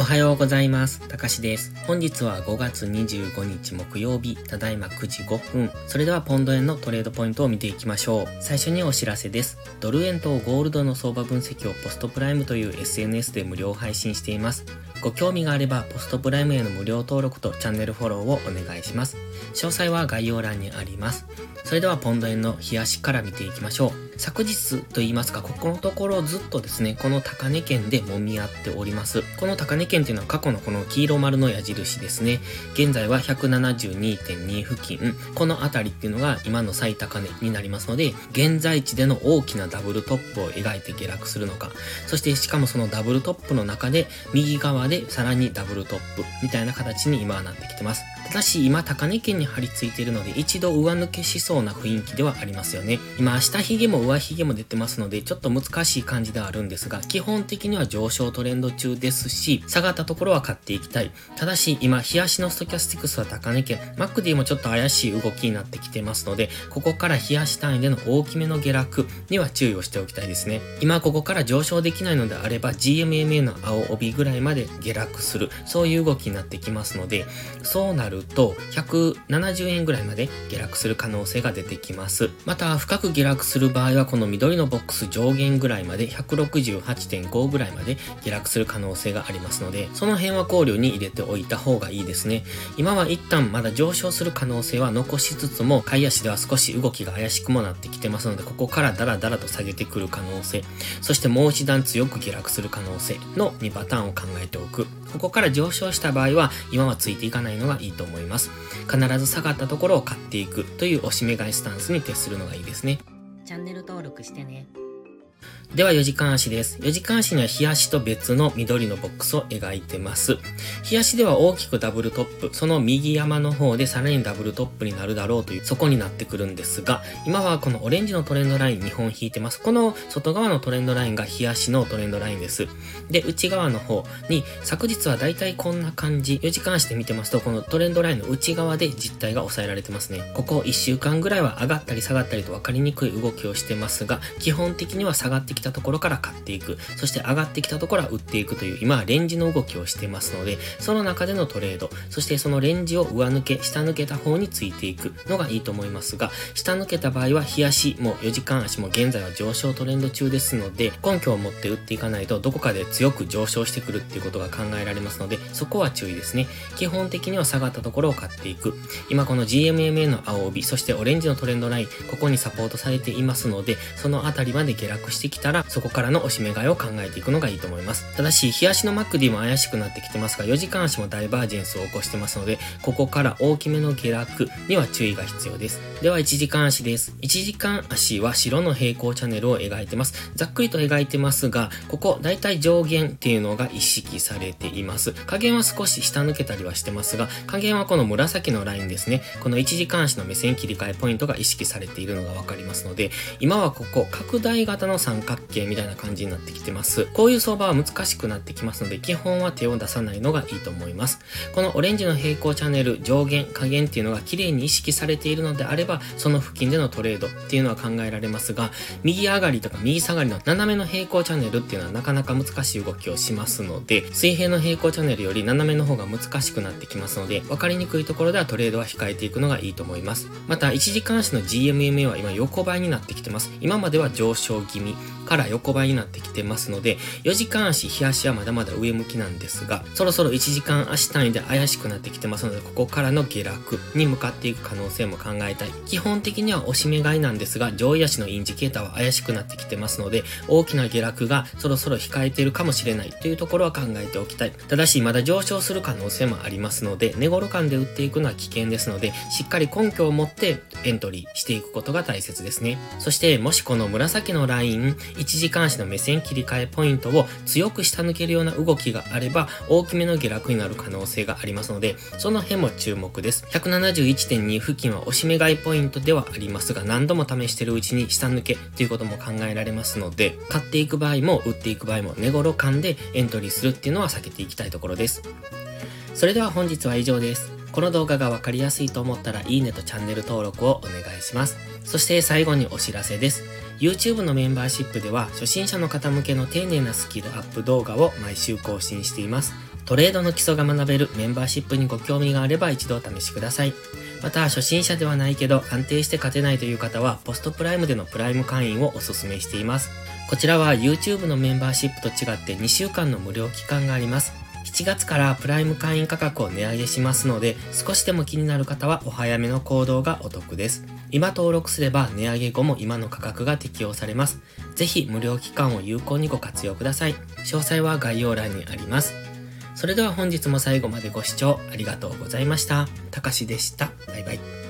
おはようございます。たかしです。本日は5月25日木曜日、ただいま9時5分。それではポンド円のトレードポイントを見ていきましょう。最初にお知らせです。ドル円とゴールドの相場分析をポストプライムという SNS で無料配信しています。ご興味があれば、ポストプライムへの無料登録とチャンネルフォローをお願いします。詳細は概要欄にあります。それではポンド円の冷やしから見ていきましょう。昨日と言いますか、ここのところずっとですね、この高値圏で揉み合っております。この高値圏っていうのは過去のこの黄色丸の矢印ですね。現在は172.2付近、この辺りっていうのが今の最高値になりますので、現在地での大きなダブルトップを描いて下落するのか、そしてしかもそのダブルトップの中で右側でさらにダブルトップみたいな形に今はなってきてます。ただし今高値圏に張り付いているので一度上抜けしそうな雰囲気ではありますよね。今下髭も上髭も出てますのでちょっと難しい感じではあるんですが基本的には上昇トレンド中ですし下がったところは買っていきたい。ただし今日足のストキャスティクスは高値圏 MacD もちょっと怪しい動きになってきてますのでここから日足単位での大きめの下落には注意をしておきたいですね。今ここから上昇できないのであれば GMMA の青帯ぐらいまで下落するそういう動きになってきますのでそうなると170円ぐらいまで下落する可能性が出てきます。また深く下落する場合はこの緑のボックス上限ぐらいまで168.5ぐらいまで下落する可能性がありますのでその辺は考慮に入れておいた方がいいですね。今は一旦まだ上昇する可能性は残しつつも買い足では少し動きが怪しくもなってきてますのでここからダラダラと下げてくる可能性そしてもう一段強く下落する可能性の2パターンを考えておく。ここから上昇した場合は今はついていかないのがいいと思います。必ず下がったところを買っていくというおしめ買いスタンスに徹するのがいいですね。チャンネル登録してね。では4時間足です。4時間足には日足と別の緑のボックスを描いてます。日足では大きくダブルトップ、その右山の方でさらにダブルトップになるだろうという、そこになってくるんですが、今はこのオレンジのトレンドライン2本引いてます。この外側のトレンドラインが日足のトレンドラインです。で、内側の方に、昨日はだいたいこんな感じ、4時間足で見てますと、このトレンドラインの内側で実態が抑えられてますね。ここ1週間ぐらいは上がったり下がったりと分かりにくい動きをしてますが、基本的には下がってきたところから買っていく。そして上がってきたところは売っていくという、今はレンジの動きをしてますので、その中でのトレード、そしてそのレンジを上抜け、下抜けた方についていくのがいいと思いますが、下抜けた場合は日足も4時間足も現在は上昇トレンド中ですので、根拠を持って売っていかないとどこかで強く上昇してくるっていうことが考えられますので、そこは注意ですね。基本的には下がったところを買っていく。今この GMMA の青帯、そしてオレンジのトレンドライン、ここにサポートされていますので、そのあたりまで下落してきたら、そこからのおしめ買いを考えていくのがいいと思います。ただし、日足の MacD も怪しくなってきてますが、4時間足もダイバージェンスを起こしてますので、ここから大きめの下落には注意が必要です。では、1時間足です。1時間足は白の平行チャンネルを描いてます。ざっくりと描いてますが、ここ、だいたい上限っていうのが意識されています。加減は少し下抜けたりはしてますが、加減はこの紫のラインですね。この1時間足の目線切り替えポイントが意識されているのがわかりますので、今はここ、拡大型の三角形みたいな感じになってきてます。こういう相場は難しくなってきますので、基本は手を出さないのがいいと思います。このオレンジの平行チャンネル、上限、下限っていうのが綺麗に意識されているのであれば、その付近でのトレードっていうのは考えられますが、右上がりとか右下がりの斜めの平行チャンネルっていうのはなかなか難しい動きをしますので、水平の平行チャンネルより斜めの方が難しくなってきますので、分かりにくいところではトレードは控えていくのがいいと思います。また、1時間足の GMMA は今横ばいになってきてます。今までは上昇気味から横ばいになってきてますので、4時間足、日足はまだまだ上向きなんですが、そろそろ1時間足単位で怪しくなってきてますので、ここからの下落に向かっていく可能性も考えたい。基本的には押し目買いなんですが、上位足のインジケーターは怪しくなってきてますので、大きな下落がそろそろ控えているかもしれないというところは考えておきたい。ただし、まだ上昇する可能性もありますので、寝頃感で売っていくのは危険ですので、しっかり根拠を持ってエントリーしていくことが大切ですね。そして、もしこの紫のライン、1時間足の目線切り替えポイントを強く下抜けるような動きがあれば、大きめの下落になる可能性がありますので、その辺も注目です。171.2付近は押し目買いポイントではありますが、何度も試してるうちに下抜けということも考えられますので、買っていく場合も売っていく場合も寝頃感でエントリーするっていうのは避けていきたいところです。それでは本日は以上です。この動画がわかりやすいと思ったらいいねとチャンネル登録をお願いします。そして最後にお知らせです。YouTube のメンバーシップでは初心者の方向けの丁寧なスキルアップ動画を毎週更新しています。トレードの基礎が学べるメンバーシップにご興味があれば一度お試しください。また、初心者ではないけど安定して勝てないという方は、ポストプライムでのプライム会員をお勧めしています。こちらは YouTube のメンバーシップと違って2週間の無料期間があります。1月からプライム会員価格を値上げしますので、少しでも気になる方はお早めの行動がお得です。今登録すれば値上げ後も今の価格が適用されます。ぜひ無料期間を有効にご活用ください。詳細は概要欄にあります。それでは本日も最後までご視聴ありがとうございました。たかしでした。バイバイ。